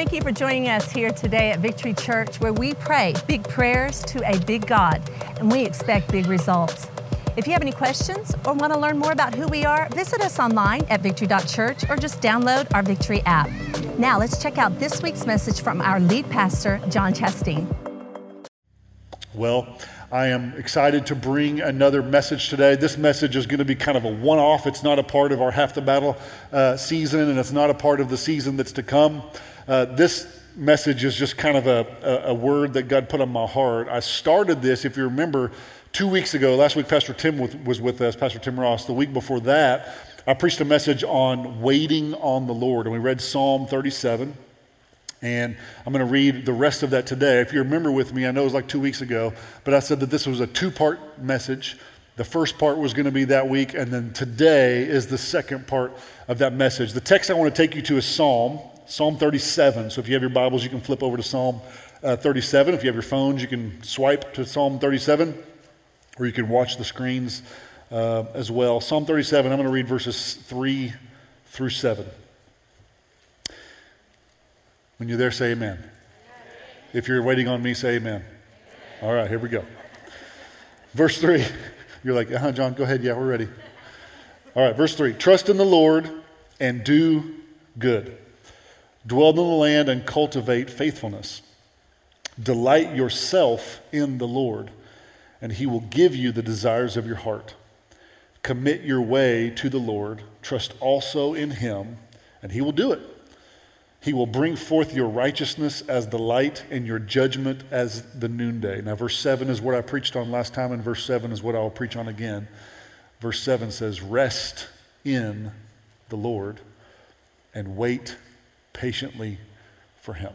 thank you for joining us here today at Victory Church, where we pray big prayers to a big God and we expect big results. If you have any questions or want to learn more about who we are, visit us online at victory.church or just download our Victory app. Now, let's check out this week's message from our lead pastor, John Chasteen. Well, I am excited to bring another message today. This message is going to be kind of a one off. It's not a part of our Half the Battle uh, season, and it's not a part of the season that's to come. Uh, this message is just kind of a, a, word that God put on my heart. I started this, if you remember, two weeks ago. Last week, Pastor Tim was with us, Pastor Tim Ross. The week before that, I preached a message on waiting on the Lord, and we read Psalm 37. And I'm going to read the rest of that today. If you remember with me, I know it was like two weeks ago, but I said that this was a two part message. The first part was going to be that week, and then today is the second part of that message. The text I want to take you to is Psalm, Psalm 37. So if you have your Bibles, you can flip over to Psalm uh, 37. If you have your phones, you can swipe to Psalm 37, or you can watch the screens uh, as well. Psalm 37, I'm going to read verses 3 through 7. When you're there, say amen. If you're waiting on me, say amen. All right, here we go. Verse 3. You're like, uh huh, John, go ahead. Yeah, we're ready. All right, verse 3. Trust in the Lord and do good. Dwell in the land and cultivate faithfulness. Delight yourself in the Lord, and he will give you the desires of your heart. Commit your way to the Lord. Trust also in him, and he will do it. He will bring forth your righteousness as the light and your judgment as the noonday. Now, verse 7 is what I preached on last time, and verse 7 is what I'll preach on again. Verse 7 says, Rest in the Lord and wait patiently for him.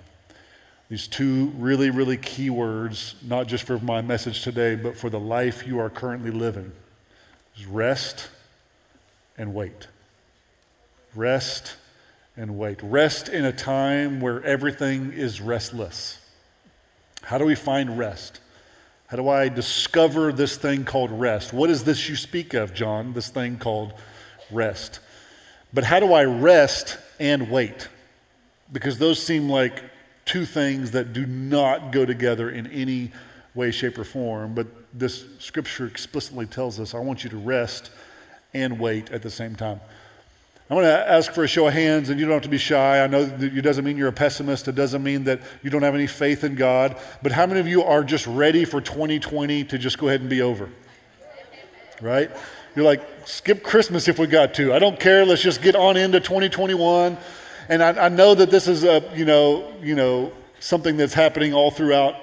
These two really, really key words, not just for my message today, but for the life you are currently living, is rest and wait. Rest and wait. Rest in a time where everything is restless. How do we find rest? How do I discover this thing called rest? What is this you speak of, John? This thing called rest. But how do I rest and wait? Because those seem like two things that do not go together in any way, shape, or form. But this scripture explicitly tells us I want you to rest and wait at the same time. I'm going to ask for a show of hands, and you don't have to be shy. I know that it doesn't mean you're a pessimist. It doesn't mean that you don't have any faith in God. But how many of you are just ready for 2020 to just go ahead and be over? Right? You're like, skip Christmas if we got to. I don't care. Let's just get on into 2021. And I, I know that this is a, you know, you know, something that's happening all throughout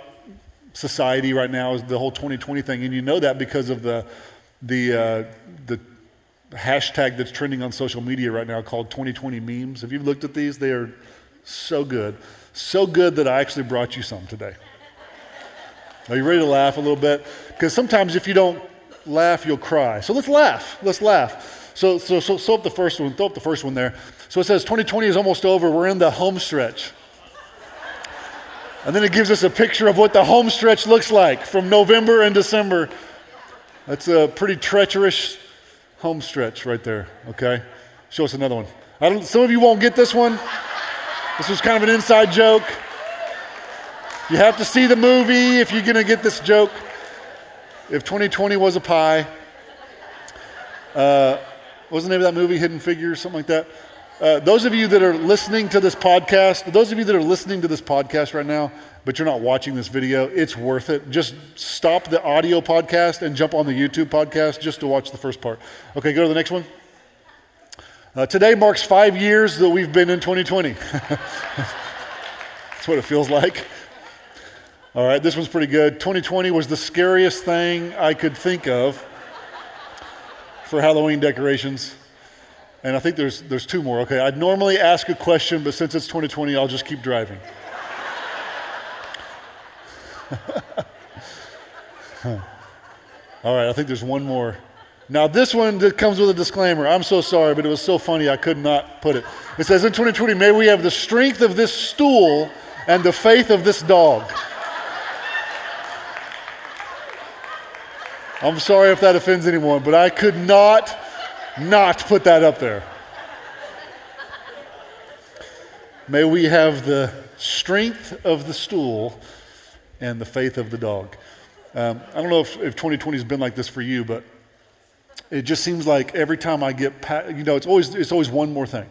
society right now is the whole 2020 thing, and you know that because of the the uh, the hashtag that's trending on social media right now called 2020 memes. Have you've looked at these? They are so good. So good that I actually brought you some today. Are you ready to laugh a little bit? Because sometimes if you don't laugh, you'll cry. So let's laugh. Let's laugh. So, so, so, so up the first one. Throw up the first one there. So it says 2020 is almost over. We're in the home stretch. And then it gives us a picture of what the home stretch looks like from November and December. That's a pretty treacherous home stretch right there, okay? Show us another one. Some of you won't get this one. This was kind of an inside joke. You have to see the movie if you're going to get this joke. If 2020 was a pie, uh, what was the name of that movie, Hidden Figures, something like that? Uh, those of you that are listening to this podcast, those of you that are listening to this podcast right now, but you're not watching this video, it's worth it. Just stop the audio podcast and jump on the YouTube podcast just to watch the first part. Okay, go to the next one. Uh, today marks five years that we've been in 2020. That's what it feels like. All right, this one's pretty good. 2020 was the scariest thing I could think of for Halloween decorations. And I think there's, there's two more. Okay, I'd normally ask a question, but since it's 2020, I'll just keep driving. All right, I think there's one more. Now, this one that comes with a disclaimer. I'm so sorry, but it was so funny I could not put it. It says in 2020, may we have the strength of this stool and the faith of this dog. I'm sorry if that offends anyone, but I could not not put that up there. May we have the strength of the stool and the faith of the dog. Um, I don't know if, if 2020 has been like this for you, but it just seems like every time I get, pa- you know, it's always, it's always one more thing.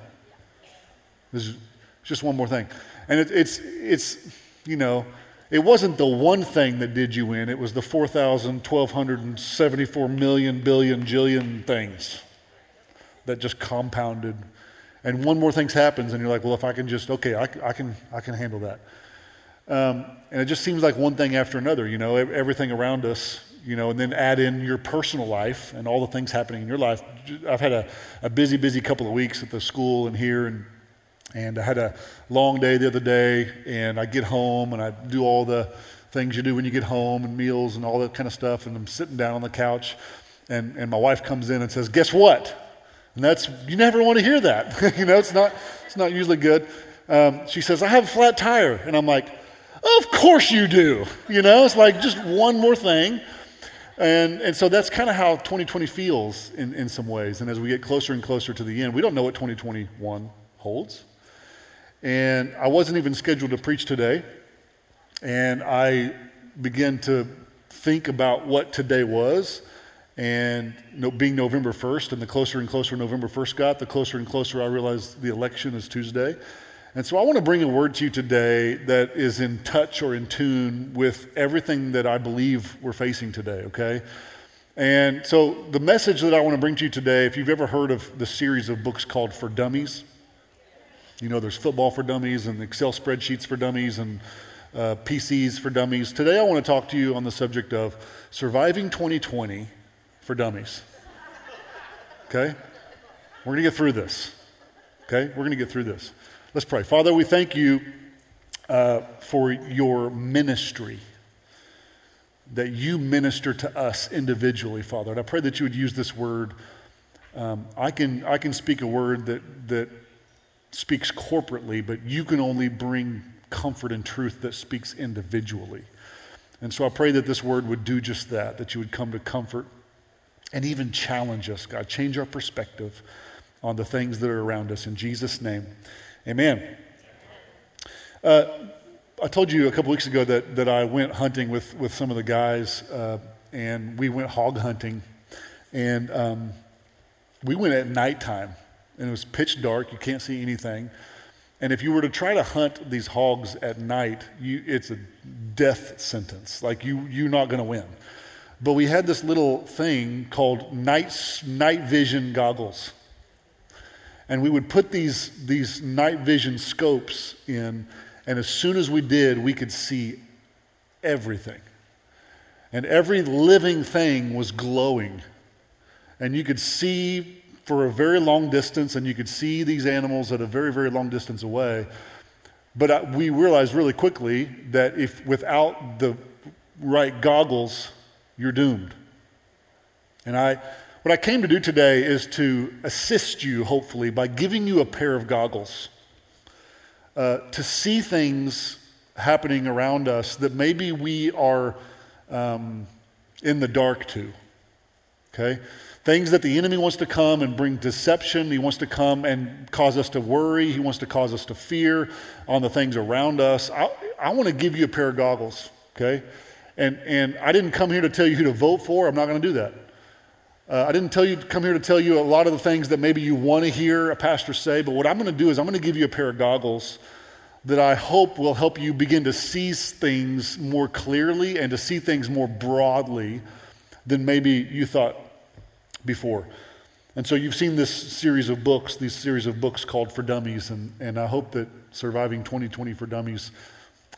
There's just one more thing. And it, it's, it's, you know, it wasn't the one thing that did you in, it was the 4,1274 million, billion, jillion things that just compounded. And one more thing happens, and you're like, well, if I can just, okay, I, I can, I can handle that. Um, and it just seems like one thing after another, you know, everything around us, you know, and then add in your personal life and all the things happening in your life. I've had a, a busy, busy couple of weeks at the school and here, and, and I had a long day the other day, and I get home and I do all the things you do when you get home and meals and all that kind of stuff, and I'm sitting down on the couch, and, and my wife comes in and says, Guess what? And that's, you never want to hear that. you know, it's not, it's not usually good. Um, she says, I have a flat tire. And I'm like, of course you do. You know, it's like just one more thing. And, and so that's kind of how 2020 feels in, in some ways. And as we get closer and closer to the end, we don't know what 2021 holds. And I wasn't even scheduled to preach today. And I began to think about what today was. And being November 1st, and the closer and closer November 1st got, the closer and closer I realized the election is Tuesday. And so I want to bring a word to you today that is in touch or in tune with everything that I believe we're facing today, okay? And so the message that I want to bring to you today, if you've ever heard of the series of books called For Dummies, you know, there's football for dummies and Excel spreadsheets for dummies and uh, PCs for dummies. Today I want to talk to you on the subject of surviving 2020 for dummies. Okay? We're going to get through this. Okay? We're going to get through this. Let's pray. Father, we thank you uh, for your ministry, that you minister to us individually, Father. And I pray that you would use this word. Um, I, can, I can speak a word that, that speaks corporately, but you can only bring comfort and truth that speaks individually. And so I pray that this word would do just that, that you would come to comfort and even challenge us, God. Change our perspective on the things that are around us. In Jesus' name. Amen. Uh, I told you a couple weeks ago that, that I went hunting with, with some of the guys, uh, and we went hog hunting. And um, we went at nighttime, and it was pitch dark. You can't see anything. And if you were to try to hunt these hogs at night, you, it's a death sentence. Like you, you're not going to win. But we had this little thing called night, night vision goggles. And we would put these, these night vision scopes in, and as soon as we did, we could see everything. And every living thing was glowing. And you could see for a very long distance, and you could see these animals at a very, very long distance away. But we realized really quickly that if without the right goggles, you're doomed. And I, what I came to do today is to assist you, hopefully, by giving you a pair of goggles uh, to see things happening around us that maybe we are um, in the dark to. Okay? Things that the enemy wants to come and bring deception. He wants to come and cause us to worry. He wants to cause us to fear on the things around us. I, I want to give you a pair of goggles, okay? And, and I didn't come here to tell you who to vote for. I'm not going to do that. Uh, I didn't tell you come here to tell you a lot of the things that maybe you want to hear a pastor say, but what I'm going to do is I'm going to give you a pair of goggles that I hope will help you begin to see things more clearly and to see things more broadly than maybe you thought before. And so you've seen this series of books, these series of books called For Dummies, and, and I hope that Surviving 2020 for Dummies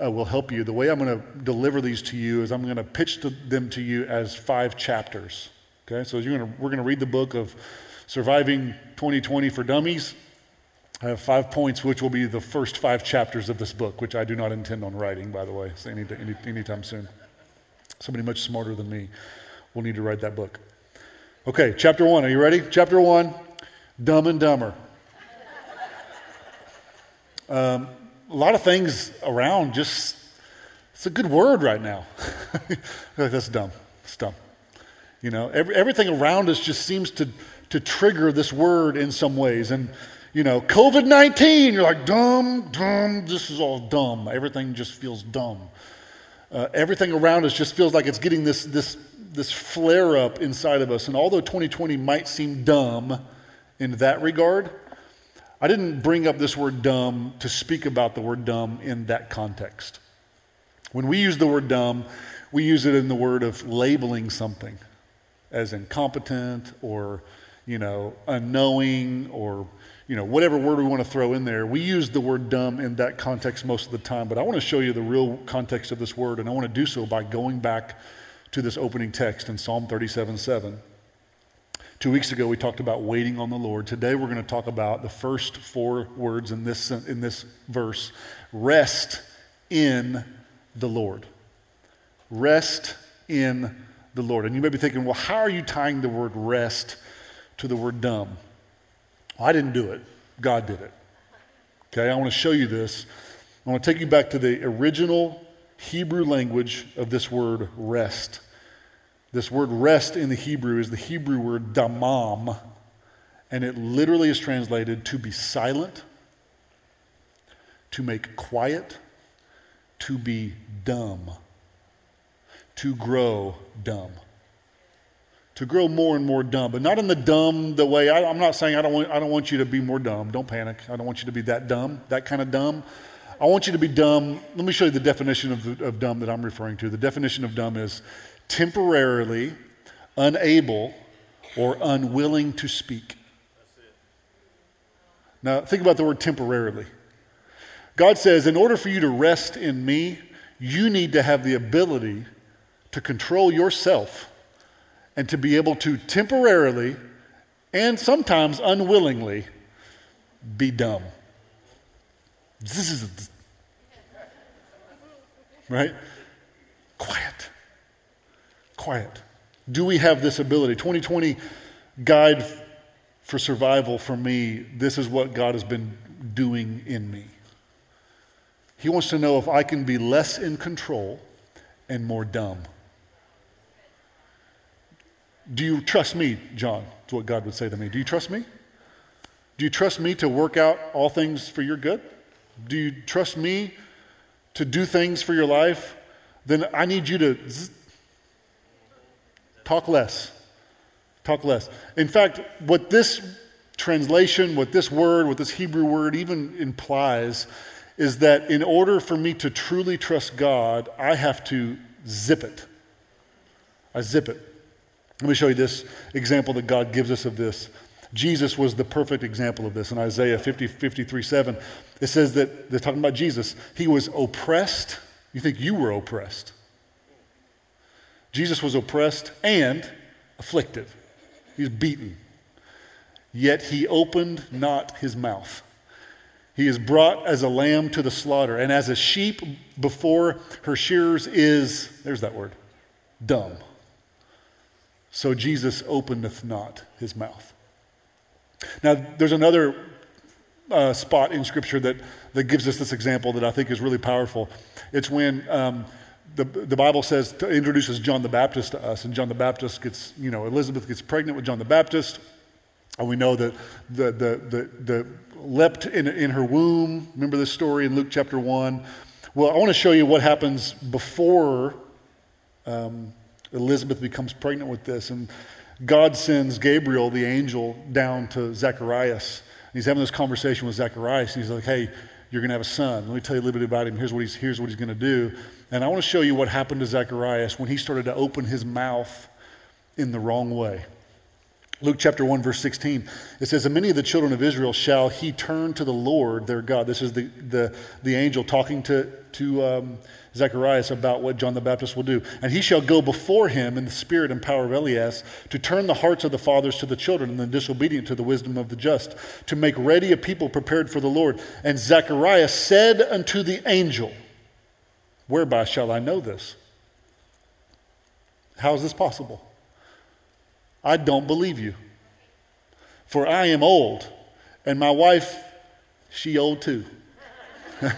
uh, will help you. The way I'm going to deliver these to you is I'm going to pitch them to you as five chapters. Okay, so gonna, we're going to read the book of Surviving 2020 for Dummies. I have five points, which will be the first five chapters of this book, which I do not intend on writing, by the way, any, any, anytime soon. Somebody much smarter than me will need to write that book. Okay, chapter one. Are you ready? Chapter one Dumb and Dumber. Um, a lot of things around just, it's a good word right now. That's dumb. It's dumb. You know, every, everything around us just seems to, to trigger this word in some ways. And, You know, COVID 19, you're like, dumb, dumb, this is all dumb. Everything just feels dumb. Uh, everything around us just feels like it's getting this, this, this flare up inside of us. And although 2020 might seem dumb in that regard, I didn't bring up this word dumb to speak about the word dumb in that context. When we use the word dumb, we use it in the word of labeling something as incompetent or, you know, unknowing or you know, whatever word we want to throw in there. We use the word dumb in that context most of the time, but I want to show you the real context of this word, and I want to do so by going back to this opening text in Psalm 37 7. Two weeks ago, we talked about waiting on the Lord. Today, we're going to talk about the first four words in this, in this verse rest in the Lord. Rest in the Lord. And you may be thinking, well, how are you tying the word rest to the word dumb? I didn't do it, God did it. Okay, I want to show you this. I want to take you back to the original Hebrew language of this word rest. This word rest in the Hebrew is the Hebrew word damam, and it literally is translated to be silent, to make quiet, to be dumb, to grow dumb to grow more and more dumb, but not in the dumb the way I, am not saying I don't, want, I don't want you to be more dumb. Don't panic. I don't want you to be that dumb, that kind of dumb. I want you to be dumb. Let me show you the definition of, of dumb that I'm referring to. The definition of dumb is temporarily unable or unwilling to speak. Now, think about the word temporarily. God says, in order for you to rest in me, you need to have the ability to control yourself and to be able to temporarily and sometimes unwillingly be dumb. This is right? Quiet. Quiet. Do we have this ability? 2020 guide for survival for me, this is what God has been doing in me. He wants to know if I can be less in control and more dumb. Do you trust me, John? That's what God would say to me. Do you trust me? Do you trust me to work out all things for your good? Do you trust me to do things for your life? Then I need you to zzz, talk less. Talk less. In fact, what this translation, what this word, what this Hebrew word even implies is that in order for me to truly trust God, I have to zip it. I zip it. Let me show you this example that God gives us of this. Jesus was the perfect example of this. In Isaiah 50, 53, 7, it says that they're talking about Jesus. He was oppressed. You think you were oppressed. Jesus was oppressed and afflicted. He was beaten. Yet he opened not his mouth. He is brought as a lamb to the slaughter, and as a sheep before her shearers is, there's that word, dumb. So Jesus openeth not his mouth. Now, there's another uh, spot in Scripture that, that gives us this example that I think is really powerful. It's when um, the, the Bible says, introduces John the Baptist to us, and John the Baptist gets, you know, Elizabeth gets pregnant with John the Baptist. And we know that the, the, the, the leapt in, in her womb. Remember this story in Luke chapter 1? Well, I want to show you what happens before um, Elizabeth becomes pregnant with this, and God sends Gabriel, the angel, down to Zacharias. He's having this conversation with Zacharias, and he's like, Hey, you're going to have a son. Let me tell you a little bit about him. Here's what he's, here's what he's going to do. And I want to show you what happened to Zacharias when he started to open his mouth in the wrong way. Luke chapter 1, verse 16, it says, And many of the children of Israel shall he turn to the Lord their God. This is the, the, the angel talking to, to um, Zacharias about what John the Baptist will do. And he shall go before him in the spirit and power of Elias to turn the hearts of the fathers to the children and the disobedient to the wisdom of the just, to make ready a people prepared for the Lord. And Zacharias said unto the angel, Whereby shall I know this? How is this possible? I don't believe you. For I am old, and my wife, she old too.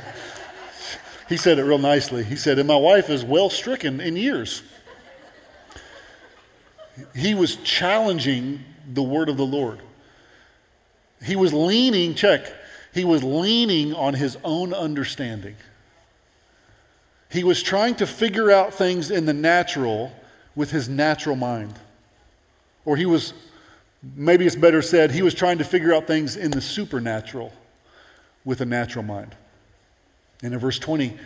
He said it real nicely. He said, And my wife is well stricken in years. He was challenging the word of the Lord. He was leaning, check, he was leaning on his own understanding. He was trying to figure out things in the natural with his natural mind. Or he was, maybe it's better said, he was trying to figure out things in the supernatural with a natural mind. And in verse 20,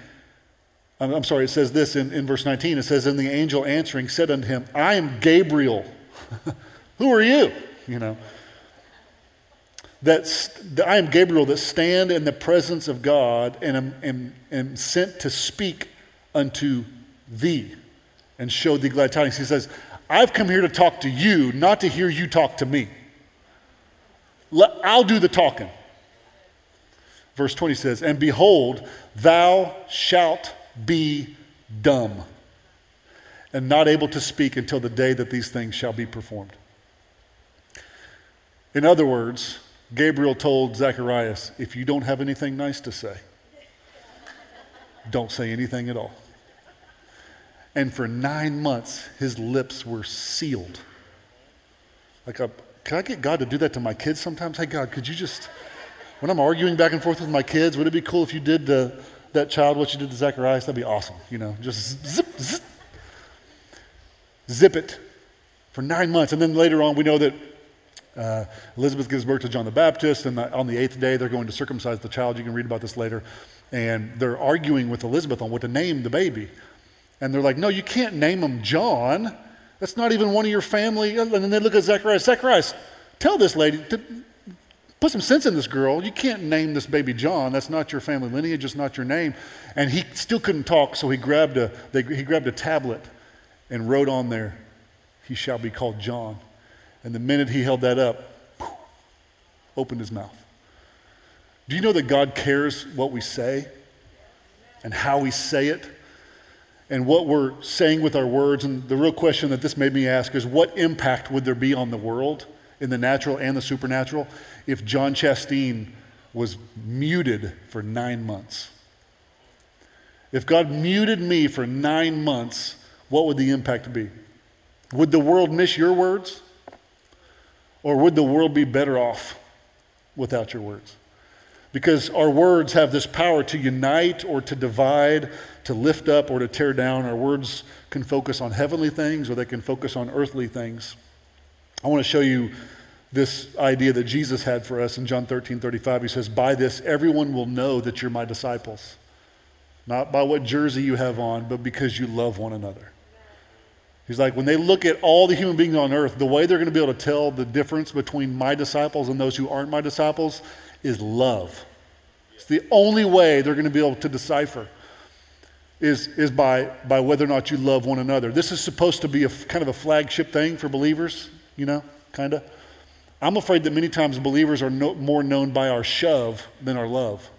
I'm sorry, it says this in, in verse 19. It says, And the angel answering said unto him, I am Gabriel. Who are you? You know that I am Gabriel that stand in the presence of God and am, am, am sent to speak unto thee and show thee glad tidings. He says, I've come here to talk to you, not to hear you talk to me. I'll do the talking. Verse 20 says, And behold, thou shalt be dumb and not able to speak until the day that these things shall be performed. In other words, Gabriel told Zacharias, If you don't have anything nice to say, don't say anything at all. And for nine months, his lips were sealed. Like, a, can I get God to do that to my kids sometimes? Hey, God, could you just, when I'm arguing back and forth with my kids, would it be cool if you did to that child what you did to Zacharias? That'd be awesome. You know, just zip, zip, zip it for nine months. And then later on, we know that uh, Elizabeth gives birth to John the Baptist, and the, on the eighth day, they're going to circumcise the child. You can read about this later. And they're arguing with Elizabeth on what to name the baby. And they're like, No, you can't name him John. That's not even one of your family. And then they look at Zacharias. Zacharias, tell this lady, to put some sense in this girl. You can't name this baby John. That's not your family lineage, it's not your name. And he still couldn't talk, so he grabbed a, they, he grabbed a tablet and wrote on there, He shall be called John. And the minute he held that up, opened his mouth. Do you know that God cares what we say and how we say it and what we're saying with our words? And the real question that this made me ask is what impact would there be on the world in the natural and the supernatural if John Chasteen was muted for nine months? If God muted me for nine months, what would the impact be? Would the world miss your words? Or would the world be better off without your words? Because our words have this power to unite or to divide, to lift up or to tear down. Our words can focus on heavenly things or they can focus on earthly things. I want to show you this idea that Jesus had for us in John 13 35. He says, By this, everyone will know that you're my disciples. Not by what jersey you have on, but because you love one another. He's like, when they look at all the human beings on earth, the way they're going to be able to tell the difference between my disciples and those who aren't my disciples is love. It's the only way they're going to be able to decipher is, is by, by whether or not you love one another. This is supposed to be a kind of a flagship thing for believers, you know, kind of. I'm afraid that many times believers are no, more known by our shove than our love.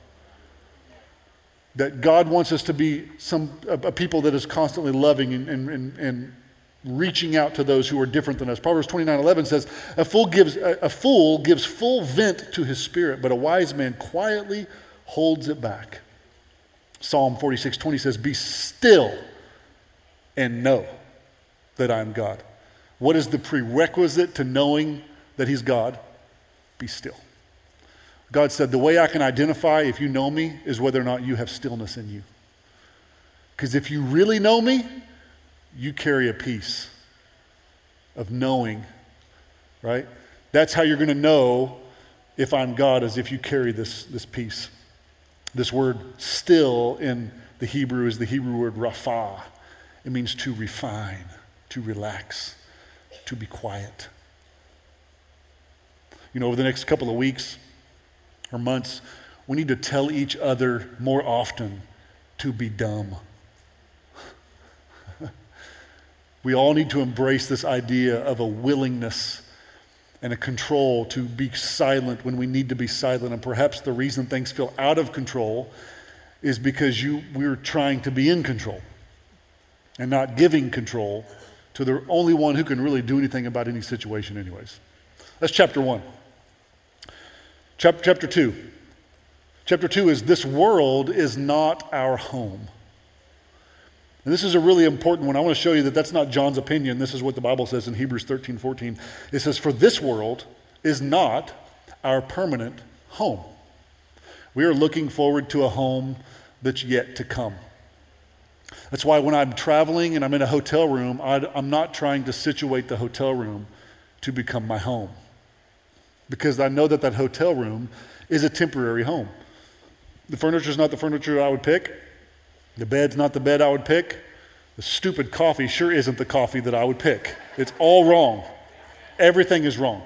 That God wants us to be some, a, a people that is constantly loving and, and, and, and reaching out to those who are different than us. Proverbs 29 11 says, a fool, gives, a, a fool gives full vent to his spirit, but a wise man quietly holds it back. Psalm 46 20 says, Be still and know that I am God. What is the prerequisite to knowing that He's God? Be still. God said, The way I can identify if you know me is whether or not you have stillness in you. Because if you really know me, you carry a peace of knowing, right? That's how you're going to know if I'm God, as if you carry this, this peace. This word still in the Hebrew is the Hebrew word rapha. It means to refine, to relax, to be quiet. You know, over the next couple of weeks or months, we need to tell each other more often to be dumb. We all need to embrace this idea of a willingness and a control to be silent when we need to be silent. And perhaps the reason things feel out of control is because you, we're trying to be in control and not giving control to the only one who can really do anything about any situation, anyways. That's chapter one. Chapter, chapter two. Chapter two is this world is not our home. And this is a really important one. I want to show you that that's not John's opinion. This is what the Bible says in Hebrews 13 14. It says, For this world is not our permanent home. We are looking forward to a home that's yet to come. That's why when I'm traveling and I'm in a hotel room, i am not trying to situate the hotel room to become my home. Because I know that that hotel room is a temporary home. The furniture is not the furniture I would pick. The bed's not the bed I would pick. The stupid coffee sure isn't the coffee that I would pick. It's all wrong. Everything is wrong.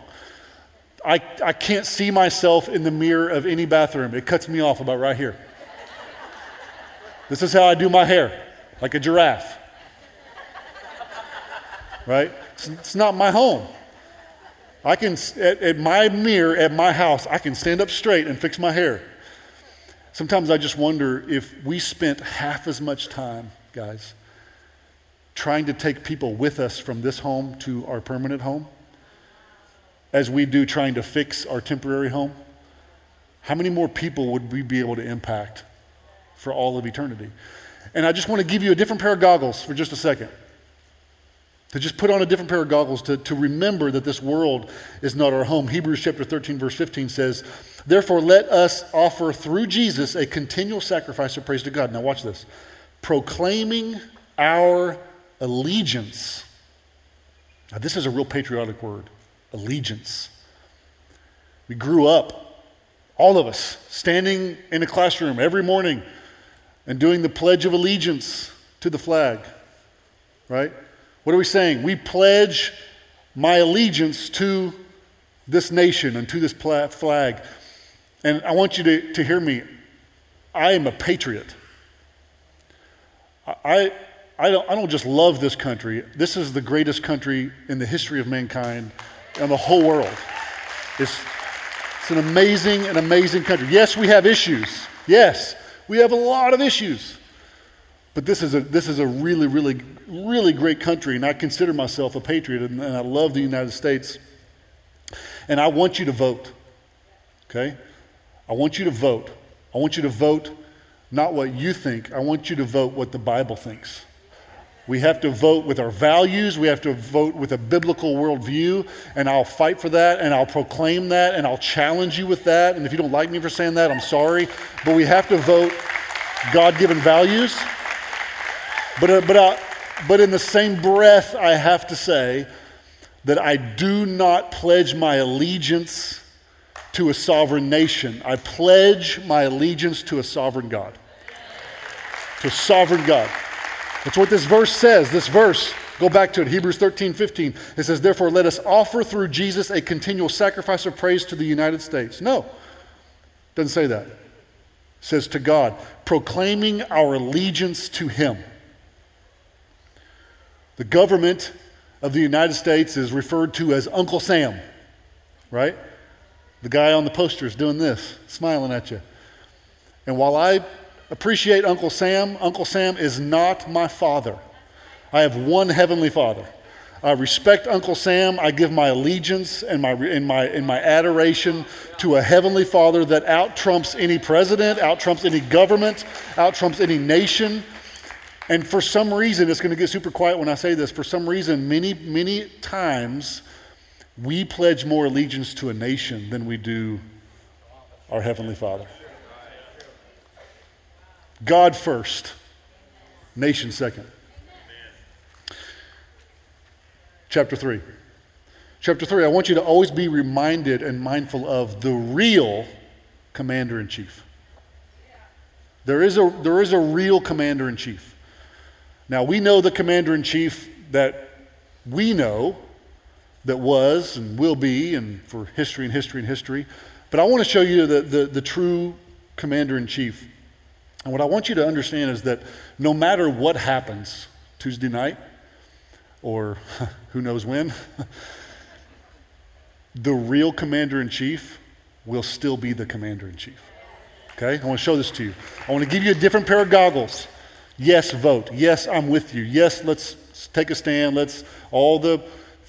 I, I can't see myself in the mirror of any bathroom. It cuts me off about right here. This is how I do my hair, like a giraffe. Right? It's, it's not my home. I can, at, at my mirror at my house, I can stand up straight and fix my hair. Sometimes I just wonder if we spent half as much time, guys, trying to take people with us from this home to our permanent home as we do trying to fix our temporary home, how many more people would we be able to impact for all of eternity? And I just want to give you a different pair of goggles for just a second. To just put on a different pair of goggles to, to remember that this world is not our home. Hebrews chapter 13, verse 15 says, Therefore, let us offer through Jesus a continual sacrifice of praise to God. Now, watch this. Proclaiming our allegiance. Now, this is a real patriotic word allegiance. We grew up, all of us, standing in a classroom every morning and doing the Pledge of Allegiance to the flag, right? What are we saying? We pledge my allegiance to this nation and to this flag. And I want you to, to hear me. I am a patriot. I, I, don't, I don't just love this country. This is the greatest country in the history of mankind and the whole world. It's, it's an amazing, an amazing country. Yes, we have issues. Yes, we have a lot of issues. But this is a, this is a really, really, really great country, and I consider myself a patriot, and, and I love the United States. And I want you to vote, okay? I want you to vote. I want you to vote not what you think, I want you to vote what the Bible thinks. We have to vote with our values. We have to vote with a biblical worldview. And I'll fight for that and I'll proclaim that and I'll challenge you with that. And if you don't like me for saying that, I'm sorry. But we have to vote God given values. But, uh, but, uh, but in the same breath, I have to say that I do not pledge my allegiance to a sovereign nation. I pledge my allegiance to a sovereign God. To sovereign God. That's what this verse says. This verse, go back to it, Hebrews 13, 15. It says, Therefore, let us offer through Jesus a continual sacrifice of praise to the United States. No, doesn't say that. It says to God, proclaiming our allegiance to Him. The government of the United States is referred to as Uncle Sam, right? The guy on the poster is doing this, smiling at you. And while I appreciate Uncle Sam. Uncle Sam is not my father. I have one heavenly father. I respect Uncle Sam. I give my allegiance and my, and my, and my adoration to a heavenly father that out trumps any president, out trumps any government, out trumps any nation. And for some reason, it's going to get super quiet when I say this. For some reason, many, many times, we pledge more allegiance to a nation than we do our Heavenly Father. God first, nation second. Chapter 3. Chapter 3, I want you to always be reminded and mindful of the real commander in chief. There is a, there is a real commander in chief. Now, we know the commander in chief that we know that was and will be, and for history and history and history. But I want to show you the, the, the true commander in chief and what I want you to understand is that no matter what happens Tuesday night, or who knows when, the real commander in chief will still be the commander in chief. Okay? I want to show this to you. I want to give you a different pair of goggles. Yes, vote. Yes, I'm with you. Yes, let's take a stand. Let's, all the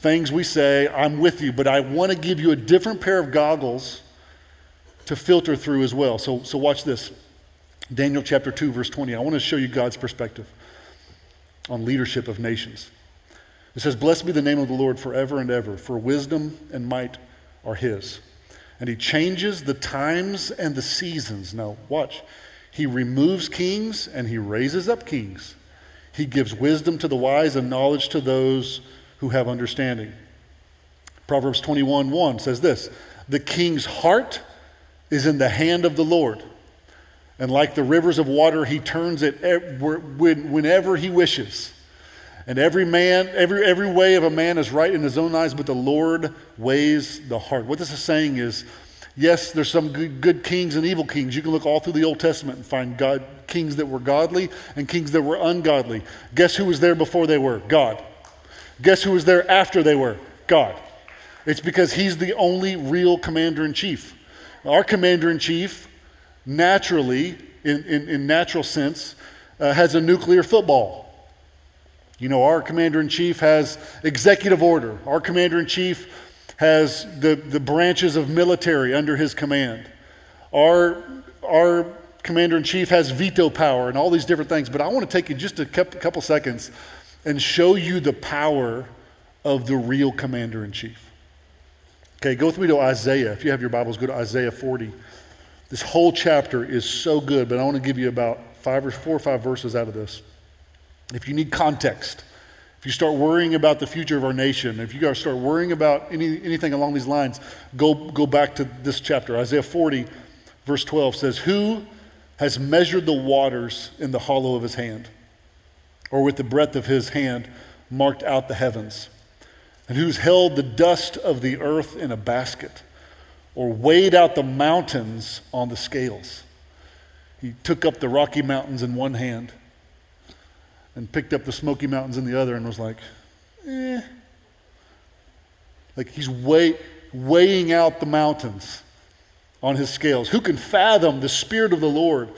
things we say, I'm with you. But I want to give you a different pair of goggles to filter through as well. So, so watch this. Daniel chapter 2, verse 20. I want to show you God's perspective on leadership of nations. It says, Blessed be the name of the Lord forever and ever, for wisdom and might are his. and he changes the times and the seasons. Now, watch. He removes kings and he raises up kings. He gives wisdom to the wise and knowledge to those who have understanding. Proverbs 21 1 says this The king's heart is in the hand of the Lord, and like the rivers of water, he turns it whenever he wishes. And every man, every, every way of a man is right in his own eyes, but the Lord weighs the heart. What this is saying is, yes, there's some good, good kings and evil kings. You can look all through the Old Testament and find God, kings that were godly and kings that were ungodly. Guess who was there before they were? God. Guess who was there after they were? God. It's because he's the only real commander in chief. Our commander in chief, naturally, in, in, in natural sense, uh, has a nuclear football. You know, our commander in chief has executive order. Our commander in chief has the, the branches of military under his command. Our, our commander in chief has veto power and all these different things. But I want to take you just a couple seconds and show you the power of the real commander in chief. Okay, go with me to Isaiah. If you have your Bibles, go to Isaiah 40. This whole chapter is so good, but I want to give you about five or four or five verses out of this. If you need context, if you start worrying about the future of our nation, if you guys start worrying about any, anything along these lines, go, go back to this chapter. Isaiah 40, verse 12 says, Who has measured the waters in the hollow of his hand, or with the breadth of his hand marked out the heavens? And who's held the dust of the earth in a basket, or weighed out the mountains on the scales? He took up the Rocky Mountains in one hand and picked up the Smoky Mountains in the other and was like, eh. Like he's weigh, weighing out the mountains on his scales. Who can fathom the Spirit of the Lord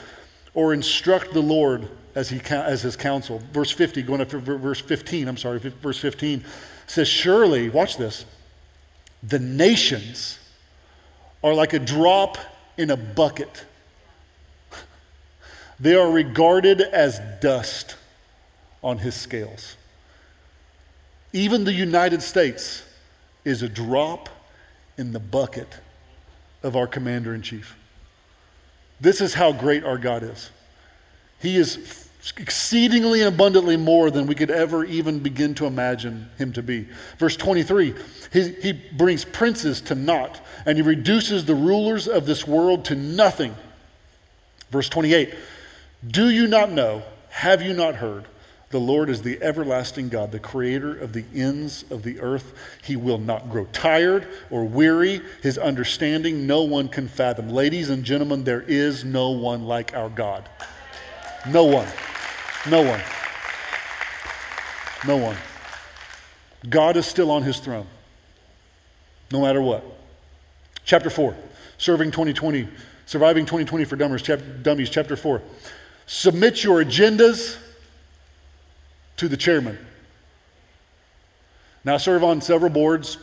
or instruct the Lord as, he, as his counsel? Verse 50, going up to verse 15, I'm sorry, verse 15 says, Surely, watch this, the nations are like a drop in a bucket. They are regarded as dust on his scales. Even the United States is a drop in the bucket of our commander in chief. This is how great our God is. He is exceedingly and abundantly more than we could ever even begin to imagine him to be. Verse 23 he, he brings princes to naught, and he reduces the rulers of this world to nothing. Verse 28 Do you not know? Have you not heard? The Lord is the everlasting God, the creator of the ends of the earth. He will not grow tired or weary. His understanding no one can fathom. Ladies and gentlemen, there is no one like our God. No one. No one. No one. God is still on his throne, no matter what. Chapter 4, Serving 2020, Surviving 2020 for Dummies, Dummies, chapter 4. Submit your agendas to the chairman. Now, I serve on several boards.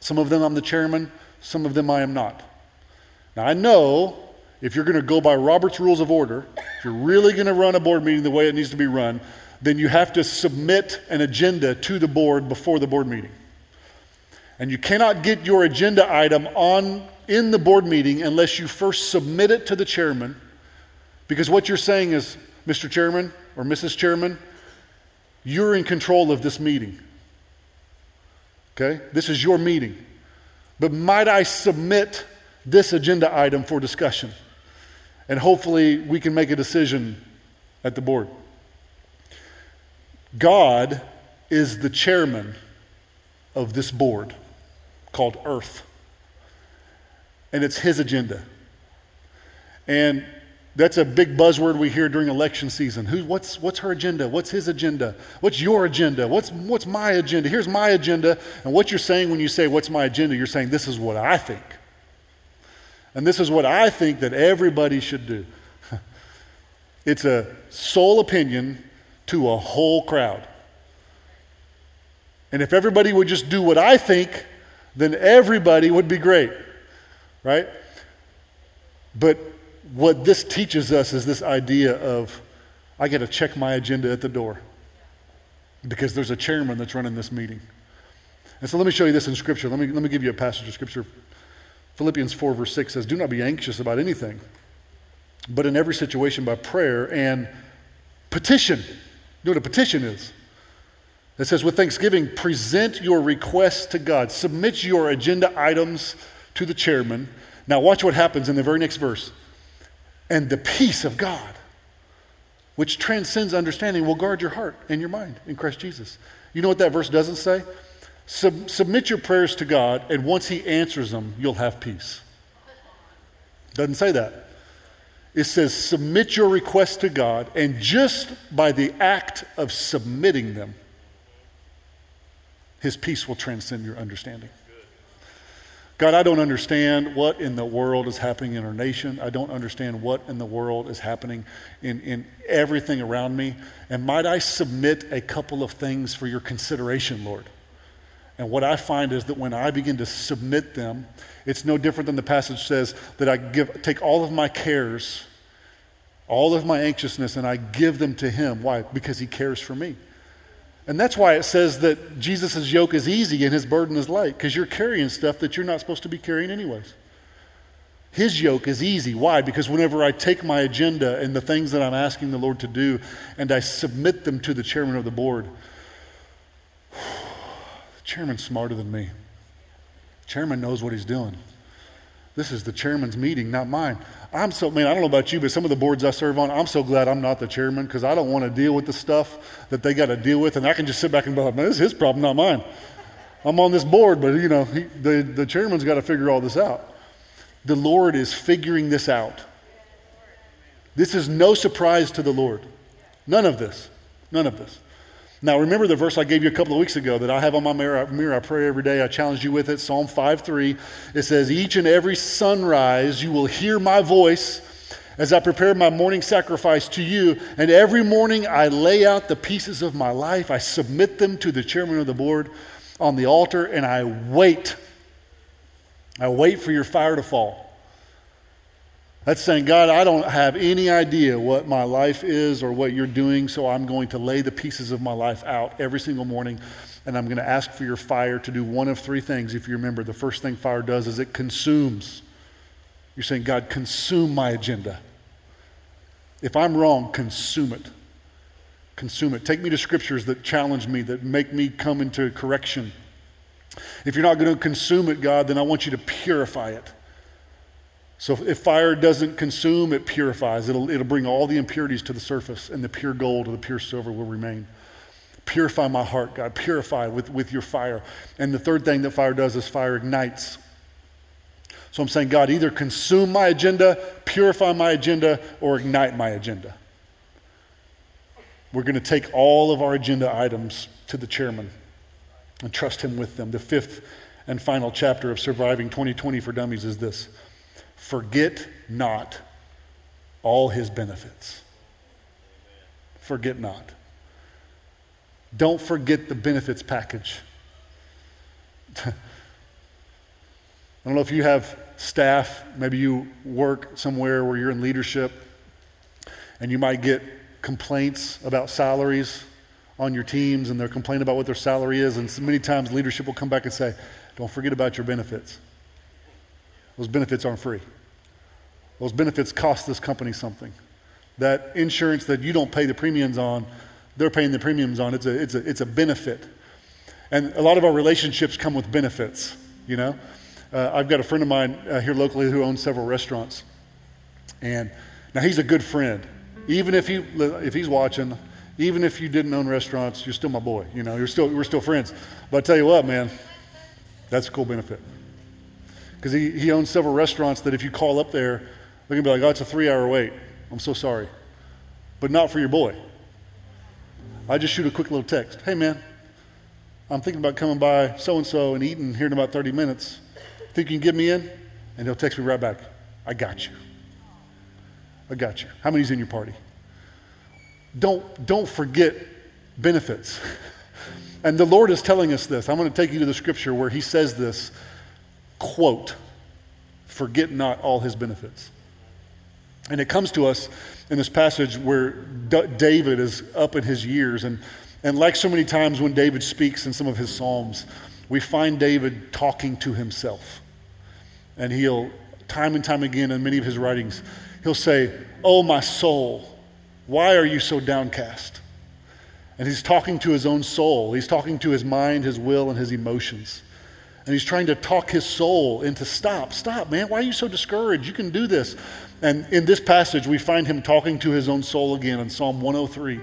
Some of them I'm the chairman, some of them I am not. Now, I know if you're going to go by Robert's Rules of Order, if you're really going to run a board meeting the way it needs to be run, then you have to submit an agenda to the board before the board meeting. And you cannot get your agenda item on in the board meeting unless you first submit it to the chairman. Because what you're saying is, Mr. Chairman or Mrs. Chairman, you're in control of this meeting. Okay? This is your meeting. But might I submit this agenda item for discussion? And hopefully we can make a decision at the board. God is the chairman of this board called Earth. And it's his agenda. And that's a big buzzword we hear during election season. Who, what's, what's her agenda? What's his agenda? What's your agenda? What's, what's my agenda? Here's my agenda. And what you're saying when you say, What's my agenda? You're saying, This is what I think. And this is what I think that everybody should do. it's a sole opinion to a whole crowd. And if everybody would just do what I think, then everybody would be great, right? But what this teaches us is this idea of I got to check my agenda at the door because there's a chairman that's running this meeting. And so let me show you this in Scripture. Let me, let me give you a passage of Scripture Philippians 4, verse 6 says, Do not be anxious about anything, but in every situation by prayer and petition. You know what a petition is? It says, with thanksgiving, present your requests to God. Submit your agenda items to the chairman. Now, watch what happens in the very next verse. And the peace of God, which transcends understanding, will guard your heart and your mind in Christ Jesus. You know what that verse doesn't say? Sub- submit your prayers to God, and once He answers them, you'll have peace. Doesn't say that. It says, submit your requests to God, and just by the act of submitting them, His peace will transcend your understanding. God, I don't understand what in the world is happening in our nation. I don't understand what in the world is happening in, in everything around me. And might I submit a couple of things for your consideration, Lord? And what I find is that when I begin to submit them, it's no different than the passage says that I give, take all of my cares, all of my anxiousness, and I give them to Him. Why? Because He cares for me. And that's why it says that Jesus' yoke is easy and His burden is light, because you're carrying stuff that you're not supposed to be carrying, anyways. His yoke is easy. Why? Because whenever I take my agenda and the things that I'm asking the Lord to do and I submit them to the chairman of the board, chairman's smarter than me. Chairman knows what he's doing. This is the chairman's meeting, not mine. I'm so, man, I don't know about you, but some of the boards I serve on, I'm so glad I'm not the chairman because I don't want to deal with the stuff that they got to deal with. And I can just sit back and be like, man, this is his problem, not mine. I'm on this board, but you know, he, the, the chairman's got to figure all this out. The Lord is figuring this out. This is no surprise to the Lord. None of this. None of this. Now, remember the verse I gave you a couple of weeks ago that I have on my mirror, mirror I pray every day. I challenge you with it. Psalm 5 3. It says, Each and every sunrise you will hear my voice as I prepare my morning sacrifice to you. And every morning I lay out the pieces of my life. I submit them to the chairman of the board on the altar, and I wait. I wait for your fire to fall. That's saying, God, I don't have any idea what my life is or what you're doing, so I'm going to lay the pieces of my life out every single morning, and I'm going to ask for your fire to do one of three things. If you remember, the first thing fire does is it consumes. You're saying, God, consume my agenda. If I'm wrong, consume it. Consume it. Take me to scriptures that challenge me, that make me come into correction. If you're not going to consume it, God, then I want you to purify it. So if fire doesn't consume, it purifies. It'll, it'll bring all the impurities to the surface, and the pure gold or the pure silver will remain. Purify my heart, God. Purify with, with your fire. And the third thing that fire does is fire ignites. So I'm saying, God, either consume my agenda, purify my agenda, or ignite my agenda. We're going to take all of our agenda items to the chairman and trust him with them. The fifth and final chapter of Surviving 2020 for Dummies is this Forget not all his benefits. Forget not. Don't forget the benefits package. I don't know if you have staff, maybe you work somewhere where you're in leadership and you might get complaints about salaries on your teams and they're complaining about what their salary is. And so many times leadership will come back and say, Don't forget about your benefits. Those benefits aren't free. Those benefits cost this company something. That insurance that you don't pay the premiums on, they're paying the premiums on. It's a, it's a, it's a benefit. And a lot of our relationships come with benefits, you know? Uh, I've got a friend of mine uh, here locally who owns several restaurants. And now he's a good friend. Even if, he, if he's watching, even if you didn't own restaurants, you're still my boy. You know, you're still, we're still friends. But I tell you what, man, that's a cool benefit because he, he owns several restaurants that if you call up there, they're going to be like, oh, it's a three hour wait. I'm so sorry. But not for your boy. I just shoot a quick little text. Hey, man, I'm thinking about coming by so and so and eating here in about 30 minutes. Think you can get me in? And he'll text me right back. I got you. I got you. How many's in your party? Don't, don't forget benefits. and the Lord is telling us this. I'm going to take you to the scripture where he says this quote, forget not all his benefits. And it comes to us in this passage where D- David is up in his years. And, and like so many times when David speaks in some of his Psalms, we find David talking to himself. And he'll, time and time again in many of his writings, he'll say, Oh, my soul, why are you so downcast? And he's talking to his own soul. He's talking to his mind, his will, and his emotions. And he's trying to talk his soul into stop, stop, man. Why are you so discouraged? You can do this. And in this passage, we find him talking to his own soul again in Psalm 103.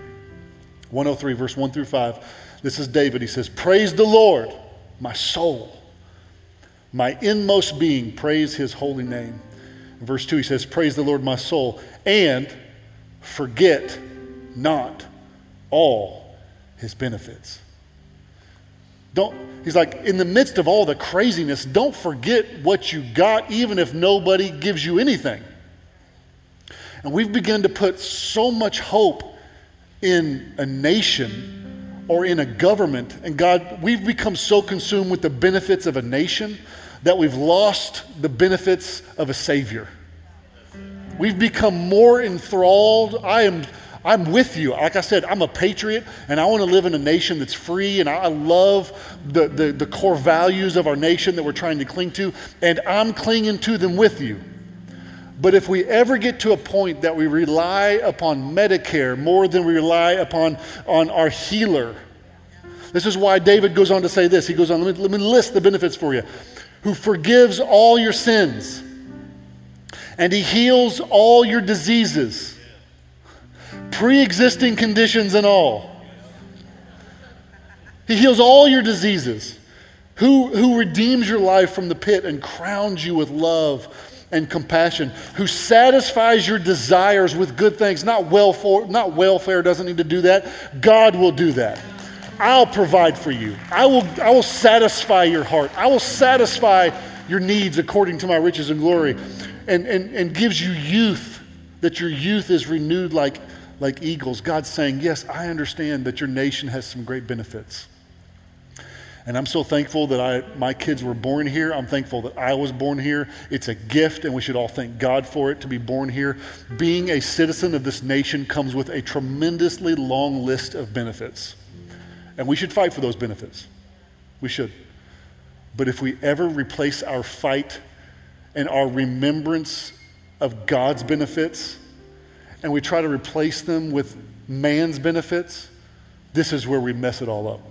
103, verse 1 through 5. This is David. He says, Praise the Lord, my soul. My inmost being, praise his holy name. In verse 2, he says, Praise the Lord, my soul, and forget not all his benefits. Don't, he's like, in the midst of all the craziness, don't forget what you got, even if nobody gives you anything. And we've begun to put so much hope in a nation or in a government. And God, we've become so consumed with the benefits of a nation that we've lost the benefits of a Savior. We've become more enthralled. I am I'm with you. Like I said, I'm a patriot and I want to live in a nation that's free and I love the, the, the, core values of our nation that we're trying to cling to, and I'm clinging to them with you. But if we ever get to a point that we rely upon Medicare more than we rely upon on our healer, this is why David goes on to say this. He goes on, let me, let me list the benefits for you. Who forgives all your sins, and he heals all your diseases pre existing conditions and all. He heals all your diseases. Who, who redeems your life from the pit and crowns you with love and compassion, who satisfies your desires with good things. Not welfare, not welfare doesn't need to do that. God will do that. I'll provide for you. I will, I will satisfy your heart. I will satisfy your needs according to my riches and glory. And, and, and gives you youth, that your youth is renewed like like eagles. God's saying, Yes, I understand that your nation has some great benefits. And I'm so thankful that I, my kids were born here. I'm thankful that I was born here. It's a gift, and we should all thank God for it to be born here. Being a citizen of this nation comes with a tremendously long list of benefits. And we should fight for those benefits. We should. But if we ever replace our fight and our remembrance of God's benefits and we try to replace them with man's benefits, this is where we mess it all up.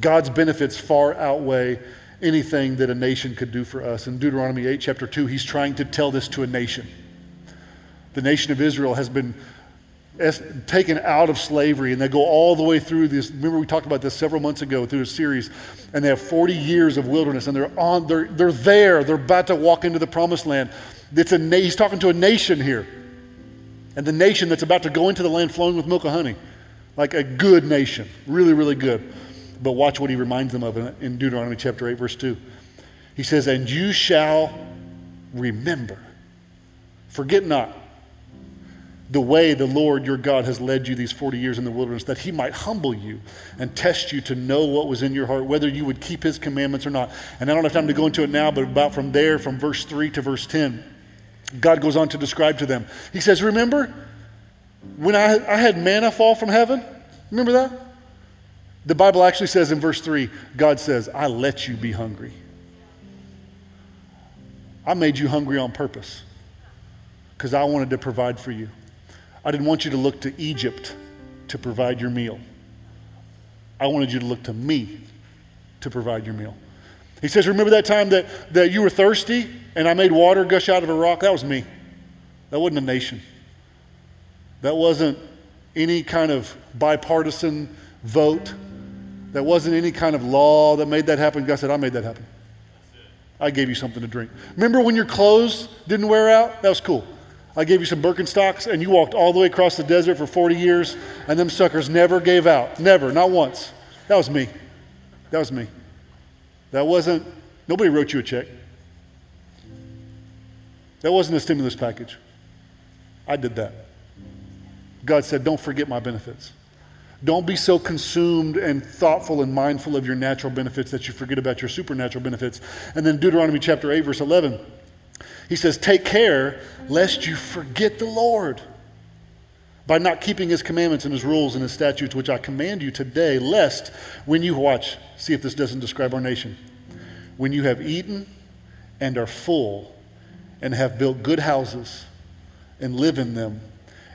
God's benefits far outweigh anything that a nation could do for us. In Deuteronomy 8, chapter 2, he's trying to tell this to a nation. The nation of Israel has been taken out of slavery and they go all the way through this remember we talked about this several months ago through a series and they have 40 years of wilderness and they're on they're, they're there they're about to walk into the promised land it's a he's talking to a nation here and the nation that's about to go into the land flowing with milk and honey. Like a good nation, really, really good. But watch what he reminds them of in Deuteronomy chapter 8, verse 2. He says, And you shall remember, forget not the way the Lord your God has led you these 40 years in the wilderness, that he might humble you and test you to know what was in your heart, whether you would keep his commandments or not. And I don't have time to go into it now, but about from there, from verse 3 to verse 10. God goes on to describe to them. He says, Remember when I, I had manna fall from heaven? Remember that? The Bible actually says in verse 3 God says, I let you be hungry. I made you hungry on purpose because I wanted to provide for you. I didn't want you to look to Egypt to provide your meal. I wanted you to look to me to provide your meal. He says, Remember that time that, that you were thirsty and I made water gush out of a rock? That was me. That wasn't a nation. That wasn't any kind of bipartisan vote. That wasn't any kind of law that made that happen. God said, I made that happen. I gave you something to drink. Remember when your clothes didn't wear out? That was cool. I gave you some Birkenstocks and you walked all the way across the desert for 40 years and them suckers never gave out. Never, not once. That was me. That was me. That wasn't, nobody wrote you a check. That wasn't a stimulus package. I did that. God said, Don't forget my benefits. Don't be so consumed and thoughtful and mindful of your natural benefits that you forget about your supernatural benefits. And then Deuteronomy chapter 8, verse 11, he says, Take care lest you forget the Lord by not keeping his commandments and his rules and his statutes, which I command you today, lest when you watch, see if this doesn't describe our nation, when you have eaten and are full and have built good houses and live in them.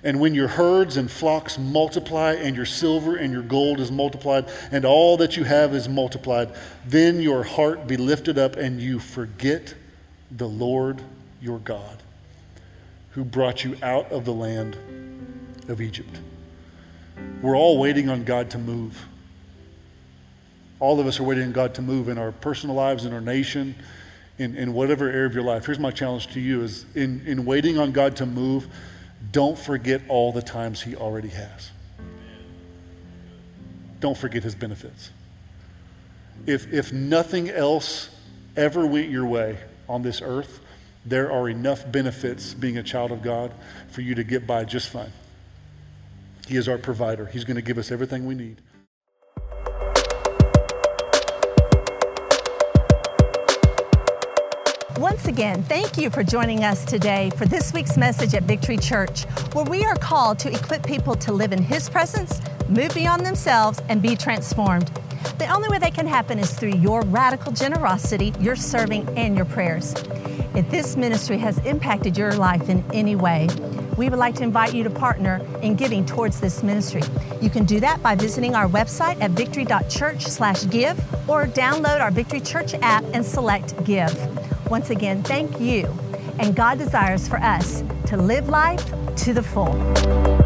And when your herds and flocks multiply, and your silver and your gold is multiplied, and all that you have is multiplied, then your heart be lifted up, and you forget the Lord your God, who brought you out of the land of Egypt. We're all waiting on God to move. All of us are waiting on God to move in our personal lives, in our nation, in, in whatever area of your life. Here's my challenge to you is in, in waiting on God to move, don't forget all the times He already has. Don't forget His benefits. If, if nothing else ever went your way on this earth, there are enough benefits being a child of God for you to get by just fine. He is our provider. He's going to give us everything we need. Once again, thank you for joining us today for this week's message at Victory Church, where we are called to equip people to live in His presence, move beyond themselves, and be transformed. The only way that can happen is through your radical generosity, your serving, and your prayers. If this ministry has impacted your life in any way, we would like to invite you to partner in giving towards this ministry. You can do that by visiting our website at victory.church/give or download our Victory Church app and select Give. Once again, thank you. And God desires for us to live life to the full.